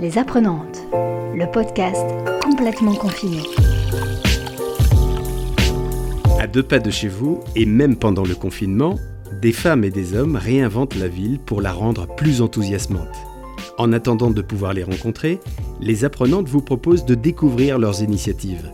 Les apprenantes, le podcast complètement confiné. À deux pas de chez vous, et même pendant le confinement, des femmes et des hommes réinventent la ville pour la rendre plus enthousiasmante. En attendant de pouvoir les rencontrer, les apprenantes vous proposent de découvrir leurs initiatives.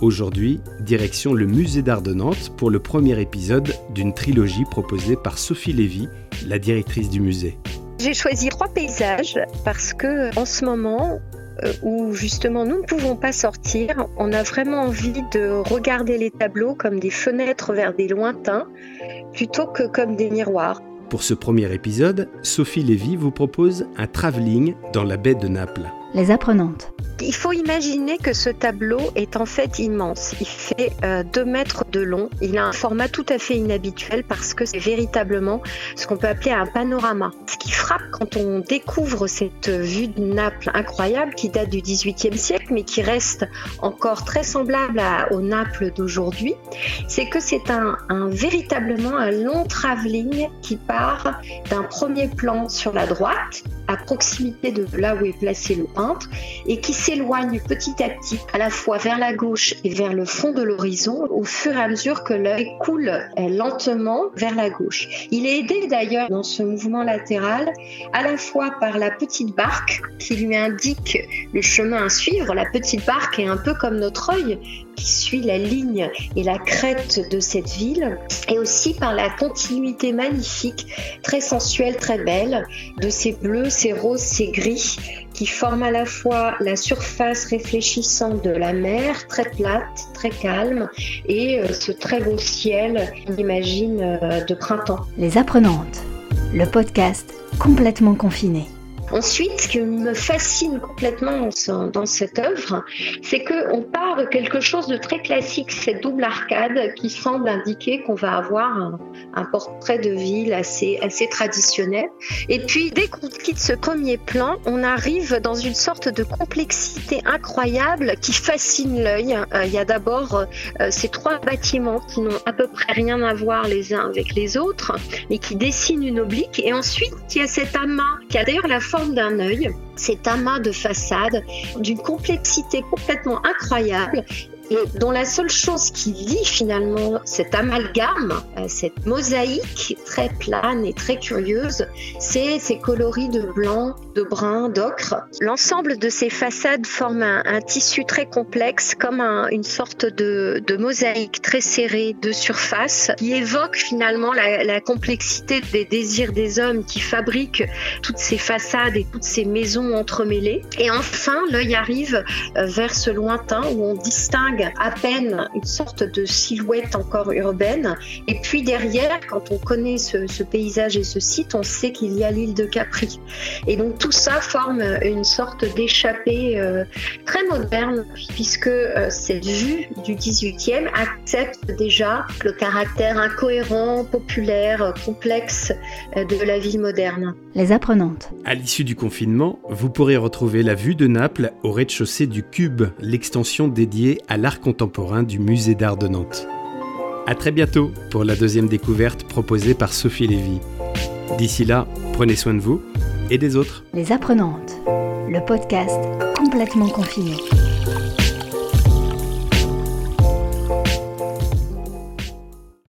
Aujourd'hui, direction le musée d'art de Nantes pour le premier épisode d'une trilogie proposée par Sophie Lévy, la directrice du musée. J'ai choisi trois paysages parce que en ce moment, euh, où justement nous ne pouvons pas sortir, on a vraiment envie de regarder les tableaux comme des fenêtres vers des lointains plutôt que comme des miroirs. Pour ce premier épisode, Sophie Lévy vous propose un travelling dans la baie de Naples. Les apprenantes. Il faut imaginer que ce tableau est en fait immense. Il fait 2 euh, mètres de long. Il a un format tout à fait inhabituel parce que c'est véritablement ce qu'on peut appeler un panorama. Ce qui frappe quand on découvre cette vue de Naples incroyable qui date du XVIIIe siècle mais qui reste encore très semblable au Naples d'aujourd'hui, c'est que c'est un, un, véritablement un long travelling qui part d'un premier plan sur la droite à proximité de là où est placé le peintre et qui s'éloigne petit à petit à la fois vers la gauche et vers le fond de l'horizon au fur et à mesure que l'œil coule euh, lentement vers la gauche. Il est aidé d'ailleurs dans ce mouvement latéral à la fois par la petite barque qui lui indique le chemin à suivre. La petite barque est un peu comme notre œil qui suit la ligne et la crête de cette ville, et aussi par la continuité magnifique, très sensuelle, très belle, de ces bleus, ces roses, ces gris, qui forment à la fois la surface réfléchissante de la mer, très plate, très calme, et euh, ce très beau ciel, on imagine, euh, de printemps. Les apprenantes, le podcast complètement confiné. Ensuite, ce qui me fascine complètement dans cette œuvre, c'est qu'on part de quelque chose de très classique, cette double arcade qui semble indiquer qu'on va avoir un, portrait de ville assez, traditionnel. Et puis, dès qu'on quitte ce premier plan, on arrive dans une sorte de complexité incroyable qui fascine l'œil. Euh, il y a d'abord euh, ces trois bâtiments qui n'ont à peu près rien à voir les uns avec les autres, mais qui dessinent une oblique. Et ensuite, il y a cet amas qui a d'ailleurs la forme d'un œil, cet amas de façades d'une complexité complètement incroyable et dont la seule chose qui lie finalement cet amalgame, euh, cette mosaïque très plane et très curieuse, c'est ces coloris de blanc, de brun, d'ocre. L'ensemble de ces façades forme un, tissu très complexe, comme une sorte de, mosaïque très serrée de surface, qui évoque finalement la, complexité des désirs des hommes qui fabriquent toutes ces façades et toutes ces maisons entremêlées. Et enfin, l'œil arrive euh, vers ce lointain où on distingue à peine une sorte de silhouette encore urbaine. Et puis derrière, quand on connaît ce, paysage et ce site, on sait qu'il y a l'île de Capri. Et donc tout ça forme une sorte d'échappée euh, très moderne, puisque euh, cette vue du 18e accepte déjà le caractère incohérent, populaire, complexe euh, de la ville moderne. Les apprenantes. À l'issue du confinement, vous pourrez retrouver la vue de Naples au rez-de-chaussée du Cube, l'extension dédiée à l'art contemporain du Musée d'art de Nantes. A très bientôt pour la deuxième découverte proposée par Sophie Lévy. D'ici là, prenez soin de vous et des autres. Les apprenantes, le podcast complètement confiné.